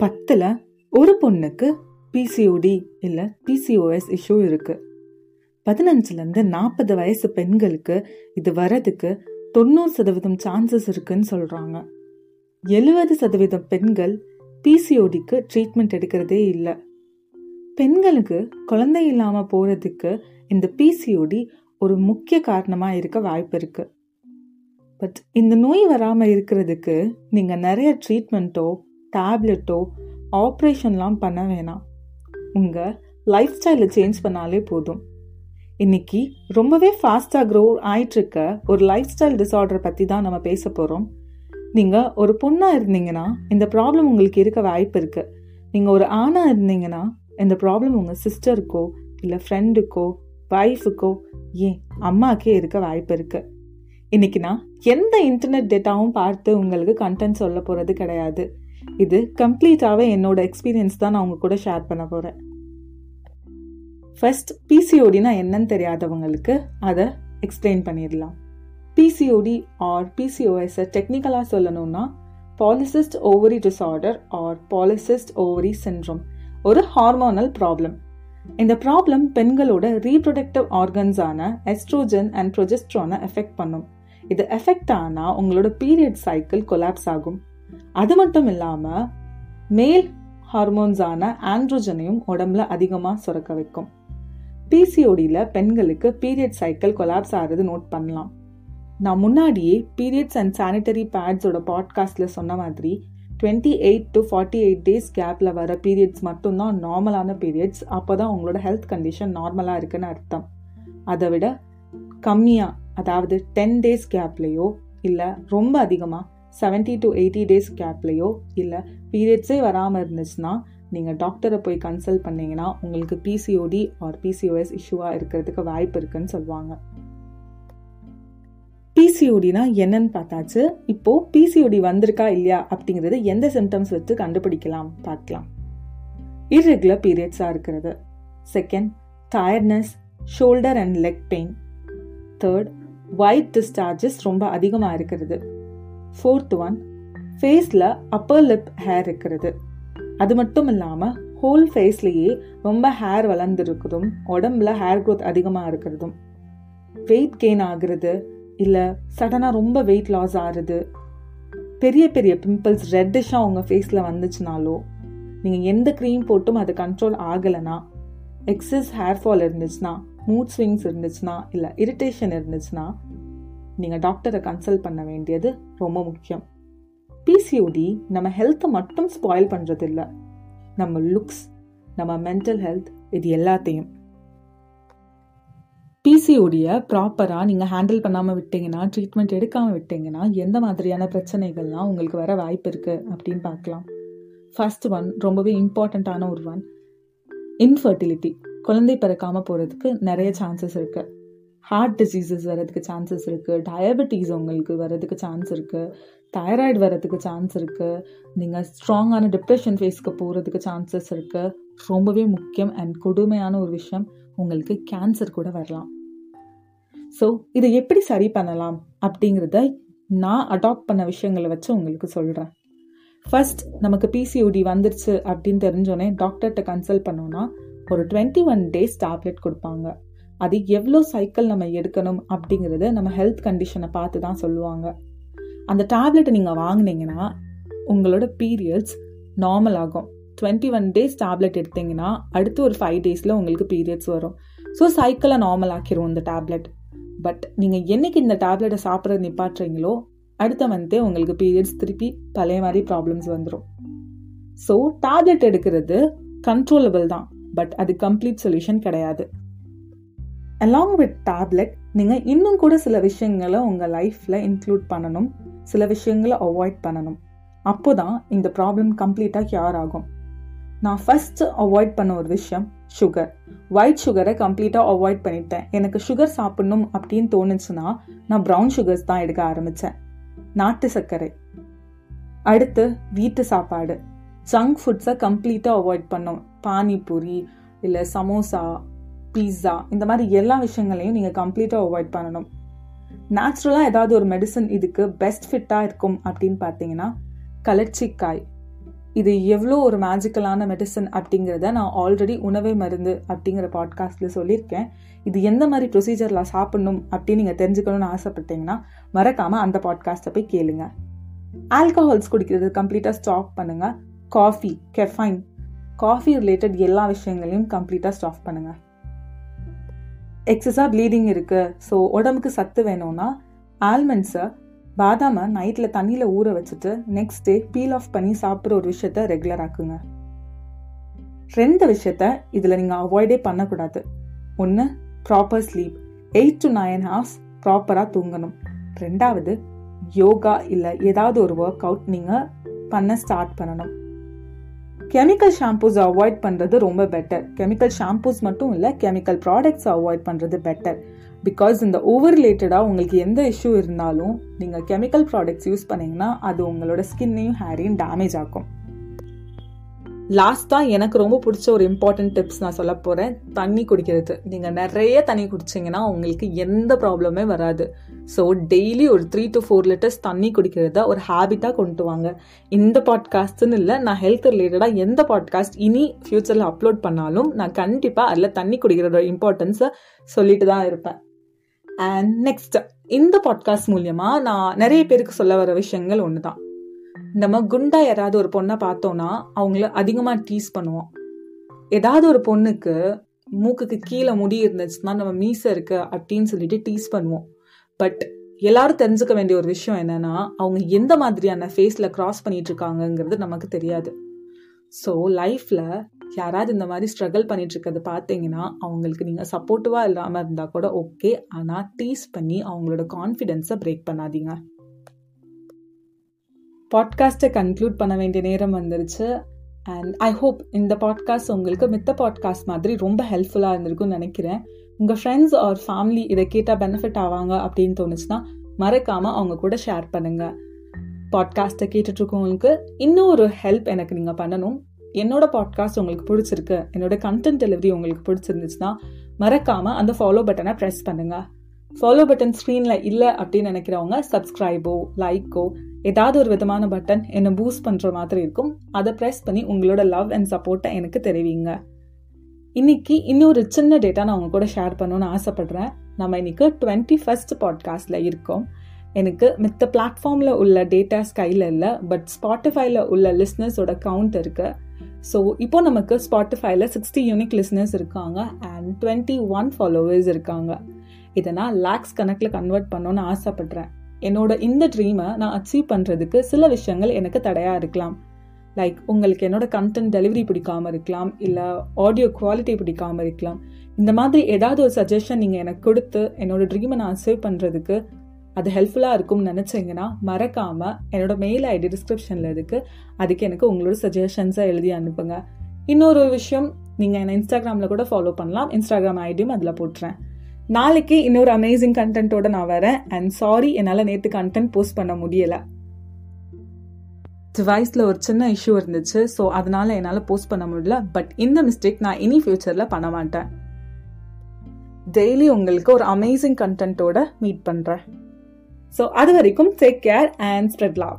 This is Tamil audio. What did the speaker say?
பத்தில் ஒரு பொண்ணுக்கு பிசிஓடி இல்லை பிசிஓஎஸ் இஷ்யூ இருக்குது பதினஞ்சுலேருந்து நாற்பது வயசு பெண்களுக்கு இது வரதுக்கு தொண்ணூறு சதவீதம் சான்சஸ் இருக்குன்னு சொல்கிறாங்க எழுபது சதவீதம் பெண்கள் பிசிஓடிக்கு ட்ரீட்மெண்ட் எடுக்கிறதே இல்லை. பெண்களுக்கு குழந்தை இல்லாமல் போகிறதுக்கு இந்த பிசிஓடி ஒரு முக்கிய காரணமாக இருக்க வாய்ப்பு இருக்குது பட் இந்த நோய் வராமல் இருக்கிறதுக்கு நீங்கள் நிறைய ட்ரீட்மெண்ட்டோ டேப்லெட்டோ ஆப்ரேஷன்லாம் பண்ண வேணாம். உங்கள் லைஃப் ஸ்டைலை சேஞ்ச் பண்ணாலே போதும். இன்னைக்கு ரொம்பவே ஃபாஸ்ட்டாக க்ரோ ஆயிட்டுருக்க ஒரு லைஃப் ஸ்டைல் டிஸார்டரை பற்றி தான் நம்ம பேச போகிறோம் நீங்கள் ஒரு பொண்ணாக இருந்தீங்கன்னா இந்த ப்ராப்ளம் உங்களுக்கு இருக்க வாய்ப்பு இருக்குது நீங்கள் ஒரு ஆணாக இருந்தீங்கன்னா இந்த ப்ராப்ளம் உங்கள் சிஸ்டருக்கோ இல்லை ஃப்ரெண்டுக்கோ ஒய்ஃபுக்கோ ஏன் அம்மாக்கே இருக்க வாய்ப்பு இருக்குது இன்றைக்கி நான் எந்த இன்டர்நெட் டேட்டாவும் பார்த்து உங்களுக்கு கண்டென்ட் சொல்ல போகிறது கிடையாது. இது கம்ப்ளீட்டாகவே என்னோட எக்ஸ்பீரியன்ஸ் தான் நான் உங்க கூட ஷேர் பண்ண போகிறேன் ஃபர்ஸ்ட் பிசிஓடினா என்னன்னு தெரியாதவங்களுக்கு அதை எக்ஸ்பிளைன் பண்ணிடலாம். பிசிஓடி ஆர் பிசிஓஎஸை டெக்னிக்கலாக சொல்லணும்னா polycyst ovary disorder or polycyst ovary syndrome ஒரு ஹார்மோனல் ப்ராப்ளம் இந்த ப்ராப்ளம் பெண்களோட ரீப்ரொடக்டிவ் ஆர்கன்ஸான எஸ்ட்ரோஜன் அண்ட் ப்ரொஜெஸ்ட்ரானை எஃபெக்ட் பண்ணும். இது எஃபெக்ட் ஆனால் உங்களோட பீரியட் சைக்கிள் கொலாப்ஸ் ஆகும். அது மட்டும் இல்லாமல் மேல் ஹார்மோன்ஸான ஆண்ட்ரோஜனையும் உடம்புல அதிகமாக சுரக்க வைக்கும். பிசிஓடியில் பெண்களுக்கு பீரியட் சைக்கிள் கொலாப்ஸ் ஆகிறது நோட் பண்ணலாம். நான் முன்னாடியே பீரியட்ஸ் அண்ட் சானிட்டரி பேட்ஸோட பாட்காஸ்ட்டில் சொன்ன மாதிரி twenty eight to forty eight days கேப்பில் வர பீரியட்ஸ் மட்டும்தான் நார்மலான பீரியட்ஸ் அப்போ தான் உங்களோட ஹெல்த் கண்டிஷன் நார்மலாக இருக்குன்னு அர்த்தம். அதை விட கம்மியாக அதாவது டென் டேஸ் கேப்லேயோ இல்லை ரொம்ப அதிகமாக செவன்ட்டி டு எயிட்டி டேஸ் கேப்லேயோ இல்லை பீரியட்ஸே வராமல் இருந்துச்சுன்னா நீங்கள் டாக்டரை போய் கன்சல்ட் பண்ணிங்கன்னா உங்களுக்கு பிசிஓடி ஆர் பிசிஓஎஸ் இஷ்யூவாக இருக்கிறதுக்கு வாய்ப்பு இருக்குன்னு சொல்லுவாங்க. பிசிஓடினா என்னன்னு பார்த்தாச்சு. இப்போ பிசிஓடி வந்திருக்கா இல்லையா அப்படிங்கிறது எந்த சிம்டம்ஸ் வச்சு கண்டுபிடிக்கலாம் பார்க்கலாம். இர்ரெகுலர் பீரியட்ஸாக இருக்கிறது. Second tiredness shoulder and leg pain third white discharges ரொம்ப அதிகமாக இருக்கிறது. ஃபோர்த் ஒன் ஃபேஸில் அப்பர் லிப் ஹேர் இருக்கிறது. அது மட்டும் இல்லாமல் ஹோல் ஃபேஸ்லேயே ரொம்ப ஹேர் வளர்ந்துருக்கிறதும் உடம்புல ஹேர் க்ரோத் அதிகமாக இருக்கிறதும். வெயிட் கெயின் ஆகுறது இல்லை சடனாக ரொம்ப வெயிட் லாஸ் ஆகுறது. பெரிய பெரிய பிம்பிள்ஸ் ரெட்டிஷாக உங்கள் ஃபேஸில் வந்துச்சுனாலோ நீங்கள் எந்த க்ரீம் போட்டும் அது கண்ட்ரோல் ஆகலைன்னா எக்ஸஸ் ஹேர் ஃபால் இருந்துச்சுன்னா மூட் ஸ்விங்ஸ் இருந்துச்சுன்னா இல்லை இரிட்டேஷன் இருந்துச்சுன்னா நீங்கள் டாக்டரை கன்சல்ட் பண்ண வேண்டியது ரொம்ப முக்கியம். பிசிஓடி நம்ம ஹெல்த்தை மட்டும் ஸ்பாயில் பண்ணுறதில்ல நம்ம லுக்ஸ் நம்ம மென்டல் ஹெல்த் இது எல்லாத்தையும். பிசிஓடியை ப்ராப்பராக நீங்கள் ஹேண்டில் பண்ணாமல் விட்டீங்கன்னா ட்ரீட்மெண்ட் எடுக்காமல் விட்டீங்கன்னா எந்த மாதிரியான பிரச்சனைகள்லாம் உங்களுக்கு வர வாய்ப்பு இருக்குது அப்படின்னு பார்க்கலாம். ஃபர்ஸ்ட் ஒன் ரொம்பவே இம்பார்ட்டண்ட்டான ஒரு ஒன் இன்ஃபர்டிலிட்டி குழந்தை பிறக்காமல் போகிறதுக்கு நிறைய சான்சஸ் இருக்குது ஹார்ட் டிசீசஸ் வர்றதுக்கு சான்சஸ் இருக்குது டயபெட்டிஸ் உங்களுக்கு வர்றதுக்கு சான்ஸ் இருக்குது தைராய்டு வர்றதுக்கு சான்ஸ் இருக்குது நீங்கள் ஸ்ட்ராங்கான டிப்ரெஷன் ஃபேஸ்க்கு போகிறதுக்கு சான்சஸ் இருக்குது ரொம்பவே முக்கியம் அண்ட் கொடுமையான ஒரு விஷயம் உங்களுக்கு கேன்சர் கூட வரலாம். ஸோ இதை எப்படி சரி பண்ணலாம் அப்படிங்கிறத நான் அடாப்ட் பண்ண விஷயங்களை வச்சு உங்களுக்கு சொல்கிறேன் ஃபர்ஸ்ட் நமக்கு பிசிஓடி வந்துருச்சு அப்படின்னு தெரிஞ்சோடனே டாக்டர்கிட்ட கன்சல்ட் பண்ணோன்னா ஒரு டுவெண்ட்டி ஒன் டேஸ் டேப்லெட் கொடுப்பாங்க. அது எவ்வளோ சைக்கிள் நம்ம எடுக்கணும் அப்படிங்கிறத நம்ம ஹெல்த் கண்டிஷனை பார்த்து தான் சொல்லுவாங்க. அந்த டேப்லெட்டை நீங்கள் வாங்கினீங்கன்னா உங்களோட பீரியட்ஸ் நார்மல் ஆகும். டுவெண்ட்டி ஒன் டேஸ் டேப்லெட் எடுத்தீங்கன்னா அடுத்து ஒரு ஃபைவ் டேஸில் உங்களுக்கு பீரியட்ஸ் வரும். ஸோ சைக்கிளை நார்மல் ஆக்கிரும் இந்த டேப்லெட் பட் நீங்கள் என்னைக்கு இந்த டேப்லெட்டை சாப்பிட்றது நிப்பாட்டுறீங்களோ அடுத்த மந்த்தே உங்களுக்கு பீரியட்ஸ் திருப்பி பழைய மாதிரி ப்ராப்ளம்ஸ் வந்துடும் ஸோ டேப்லெட் எடுக்கிறது கண்ட்ரோலபிள் தான். பட் அது கம்ப்ளீட் சொல்யூஷன் கிடையாது. அலாங் வித் டேப்லெட் நீங்கள் இன்னும் கூட சில விஷயங்களை உங்கள் லைஃப்பில் இன்க்ளூட் பண்ணணும். சில விஷயங்களை அவாய்ட் பண்ணணும். அப்போ தான் இந்த ப்ராப்ளம் கம்ப்ளீட்டாக கியூர் ஆகும். நான் ஃபஸ்ட்டு அவாய்ட் பண்ண ஒரு விஷயம் சுகர் ஒயிட் சுகரை கம்ப்ளீட்டாக அவாய்ட் பண்ணிட்டேன். எனக்கு சுகர் சாப்பிடணும் அப்படின்னு தோணுச்சுன்னா நான் ப்ரௌன் சுகர்ஸ் தான் எடுக்க ஆரம்பித்தேன் நாட்டு சர்க்கரை. அடுத்து வீட்டு சாப்பாடு. ஜங்க் ஃபுட்ஸை கம்ப்ளீட்டாக அவாய்ட் பண்ணோம். பானிபூரி இல்லை சமோசா பீஸா இந்த மாதிரி எல்லா விஷயங்களையும் நீங்கள் கம்ப்ளீட்டாக அவாய்ட் பண்ணணும். நேச்சுரலாக ஏதாவது ஒரு மெடிசன் இதுக்கு பெஸ்ட் ஃபிட்டாக இருக்கும் அப்படின்னு பார்த்தீங்கன்னா கலர்ச்சிக்காய். இது எவ்வளோ ஒரு மேஜிக்கலான மெடிசன் அப்படிங்கிறத நான் ஆல்ரெடி உணவே மருந்து அப்படிங்கிற பாட்காஸ்ட்டில் சொல்லியிருக்கேன். இது எந்த மாதிரி ப்ரொசீஜரில் சாப்பிடணும் அப்படின்னு நீங்கள் தெரிஞ்சுக்கணும்னு ஆசைப்பட்டீங்கன்னா மறக்காமல் அந்த பாட்காஸ்ட்டை போய் கேளுங்க. ஆல்கஹால்ஸ் குடிக்கிறது கம்ப்ளீட்டாக ஸ்டாப் பண்ணுங்கள் காஃபி கெஃபைன் காஃபி ரிலேட்டட் எல்லா விஷயங்களையும் கம்ப்ளீட்டாக ஸ்டாப் பண்ணுங்கள் எக்ஸஸாக ப்ளீடிங் இருக்குது ஸோ உடம்புக்கு சத்து வேணும்னா ஆல்மண்ட்ஸை பாதாமை நைட்டில் தண்ணியில் ஊற வச்சுட்டு நெக்ஸ்ட் டே பீல் ஆஃப் பண்ணி சாப்பிட்ற ஒரு விஷயத்த ரெகுலர் ஆக்குங்க. ரெண்டு விஷயத்த இதில் நீங்கள் அவாய்டே பண்ணக்கூடாது. ஒன்று proper sleep eight to nine hours ப்ராப்பராக தூங்கணும். ரெண்டாவது யோகா இல்லை ஏதாவது ஒரு ஒர்க் அவுட் நீங்கள் பண்ண ஸ்டார்ட் பண்ணணும். கெமிக்கல் ஷாம்பூஸ் அவாய்ட் பண்ணுறது ரொம்ப பெட்டர் கெமிக்கல் ஷாம்பூஸ் மட்டும் இல்லை கெமிக்கல் ப்ராடக்ட்ஸ் அவாய்ட் பண்ணுறது பெட்டர் பிகாஸ் இந்த ஓவர் ரிலேட்டடாக உங்களுக்கு எந்த இஷ்யூ இருந்தாலும் நீங்கள் கெமிக்கல் ப்ராடக்ட்ஸ் யூஸ் பண்ணிங்கன்னா அது உங்களோட ஸ்கின்னையும் ஹேரையும் டேமேஜ் ஆகும் லாஸ்ட்டாக எனக்கு ரொம்ப பிடிச்ச ஒரு இம்பார்ட்டன்ட் டிப்ஸ் நான் சொல்ல போகிறேன் தண்ணி குடிக்கிறது. நீங்கள் நிறைய தண்ணி குடிச்சிங்கன்னா உங்களுக்கு எந்த ப்ராப்ளமே வராது. ஸோ டெய்லி ஒரு த்ரீ டு ஃபோர் லிட்டர்ஸ் தண்ணி குடிக்கிறத ஒரு ஹேபிட்டாக கொண்டு வாங்க. இந்த பாட்காஸ்ட்னு இல்லை நான் ஹெல்த் ரிலேட்டடாக எந்த பாட்காஸ்ட் இனி ஃப்யூச்சரில் அப்லோட் பண்ணாலும் நான் கண்டிப்பாக அதில் தண்ணி குடிக்கிறதோட இம்பார்ட்டன்ஸை சொல்லிட்டு தான் இருப்பேன். அண்ட் நெக்ஸ்ட் இந்த பாட்காஸ்ட் மூலியமாக நான் நிறைய பேருக்கு சொல்ல வர விஷயங்கள் ஒன்று தான் நம்ம குண்டா யாராவது ஒரு பொண்ணை பார்த்தோன்னா அவங்கள அதிகமாக டீஸ் பண்ணுவோம். ஏதாவது ஒரு பொண்ணுக்கு மூக்குக்கு கீழே முடி இருந்துச்சுன்னா நம்ம மீசை இருக்கு அப்படின்னு சொல்லிட்டு டீஸ் பண்ணுவோம். பட் எல்லாரும் தெரிஞ்சுக்க வேண்டிய ஒரு விஷயம் என்னன்னா அவங்க எந்த மாதிரியான ஃபேஸில் கிராஸ் பண்ணிட்டு இருக்காங்கங்கிறது நமக்கு தெரியாது. ஸோ லைஃப்பில் யாராவது இந்த மாதிரி ஸ்ட்ரகிள் பண்ணிட்டு இருக்கிறது பார்த்தீங்கன்னா அவங்களுக்கு நீங்கள் சப்போர்ட்டிவாக இல்லாமல் இருந்தால் கூட ஓகே ஆனால் டீஸ் பண்ணி அவங்களோட கான்ஃபிடென்ஸை பிரேக் பண்ணாதீங்க. பாட்காஸ்ட்டை கன்க்ளூட் பண்ண வேண்டிய நேரம் வந்துருச்சு. அண்ட் ஐ ஹோப் இந்த பாட்காஸ்ட் உங்களுக்கு மித்த பாட்காஸ்ட் மாதிரி ரொம்ப ஹெல்ப்ஃபுல்லாக இருந்திருக்கும்னு நினைக்கிறேன். உங்கள் ஃப்ரெண்ட்ஸ் ஆர் ஃபேமிலி இதை கேட்டால் பெனிஃபிட் ஆவாங்க அப்படின்னு தோணுச்சுன்னா மறக்காமல் அவங்க கூட ஷேர் பண்ணுங்கள் பாட்காஸ்ட்டை கேட்டுட்ருக்கவங்களுக்கு இன்னும் ஒரு ஹெல்ப் எனக்கு நீங்கள் பண்ணணும். என்னோட பாட்காஸ்ட் உங்களுக்கு பிடிச்சிருக்கு என்னோட கண்டென்ட் டெலிவரி உங்களுக்கு பிடிச்சிருந்துச்சுன்னா மறக்காமல் அந்த ஃபாலோ பட்டனை ப்ரெஸ் பண்ணுங்கள் ஃபாலோ பட்டன் ஸ்க்ரீனில் இல்லை அப்படின்னு நினைக்கிறவங்க சப்ஸ்கிரைபோ லைக்கோ ஏதாவது ஒரு விதமான பட்டன் என்னை பூஸ்ட் பண்ணுற மாதிரி இருக்கும் அதை ப்ரெஸ் பண்ணி உங்களோட லவ் அண்ட் சப்போர்ட்டை எனக்கு தெரிவிங்க. இன்னைக்கு இன்னொரு சின்ன டேட்டா நான் உங்க கூட ஷேர் பண்ணணும்னு ஆசைப்படுறேன். நம்ம இன்னைக்கு டுவெண்ட்டி ஃபர்ஸ்ட் பாட்காஸ்ட்ல இருக்கோம். எனக்கு மித்த பிளாட்ஃபார்மில் உள்ள டேட்டாஸ் கையில் இல்லை பட் ஸ்பாட்டிஃபைல உள்ள லிஸ்னர்ஸோட கவுண்ட் இருக்கு. ஸோ இப்போ நமக்கு ஸ்பாட்டிஃபைல சிக்ஸ்டி யூனிக் லிஸ்னர்ஸ் இருக்காங்க அண்ட் டுவெண்ட்டி ஒன் ஃபாலோவர்ஸ் இருக்காங்க. இதை நான் லேக்ஸ் கணக்கில் கன்வெர்ட் பண்ணணும்னு ஆசைப்படுறேன். என்னோட இந்த ட்ரீமை நான் அச்சீவ் பண்ணுறதுக்கு சில விஷயங்கள் எனக்கு தடையாக இருக்கலாம். லைக் உங்களுக்கு என்னோட கண்டென்ட் டெலிவரி பிடிக்காம இருக்கலாம் இல்லை ஆடியோ குவாலிட்டி பிடிக்காம இருக்கலாம். இந்த மாதிரி ஏதாவது ஒரு சஜஷன் நீங்கள் எனக்கு கொடுத்து என்னோட ட்ரீமை நான் அச்சீவ் பண்ணுறதுக்கு அது ஹெல்ப்ஃபுல்லாக இருக்கும்னு நினச்சிங்கன்னா மறக்காமல் என்னோட மெயில் ஐடி டிஸ்கிரிப்ஷனில் இருக்கு. அதுக்கு எனக்கு உங்களோட சஜஷன்ஸை எழுதி அனுப்புங்க. இன்னொரு விஷயம் நீங்கள் என்னை இன்ஸ்டாகிராமில் கூட ஃபாலோ பண்ணலாம். இன்ஸ்டாகிராம் ஐடியும் அதில் போட்டுறேன். நாளைக்கு இன்னொரு அமேசிங் கண்டென்ட்டோட நான் வரேன். அண்ட் சாரி என்னால் நேற்று கண்டென்ட் போஸ்ட் பண்ண முடியலை. டிவைஸில் ஒரு சின்ன இஷ்யூ இருந்துச்சு. ஸோ அதனால என்னால் போஸ்ட் பண்ண முடியல. பட் இந்த மிஸ்டேக் நான் இனி ஃபியூச்சரில் பண்ண மாட்டேன். டெய்லி உங்களுக்கு ஒரு அமேசிங் கண்டென்ட்டோட மீட் பண்ணுறேன் ஸோ அது வரைக்கும் take care and spread love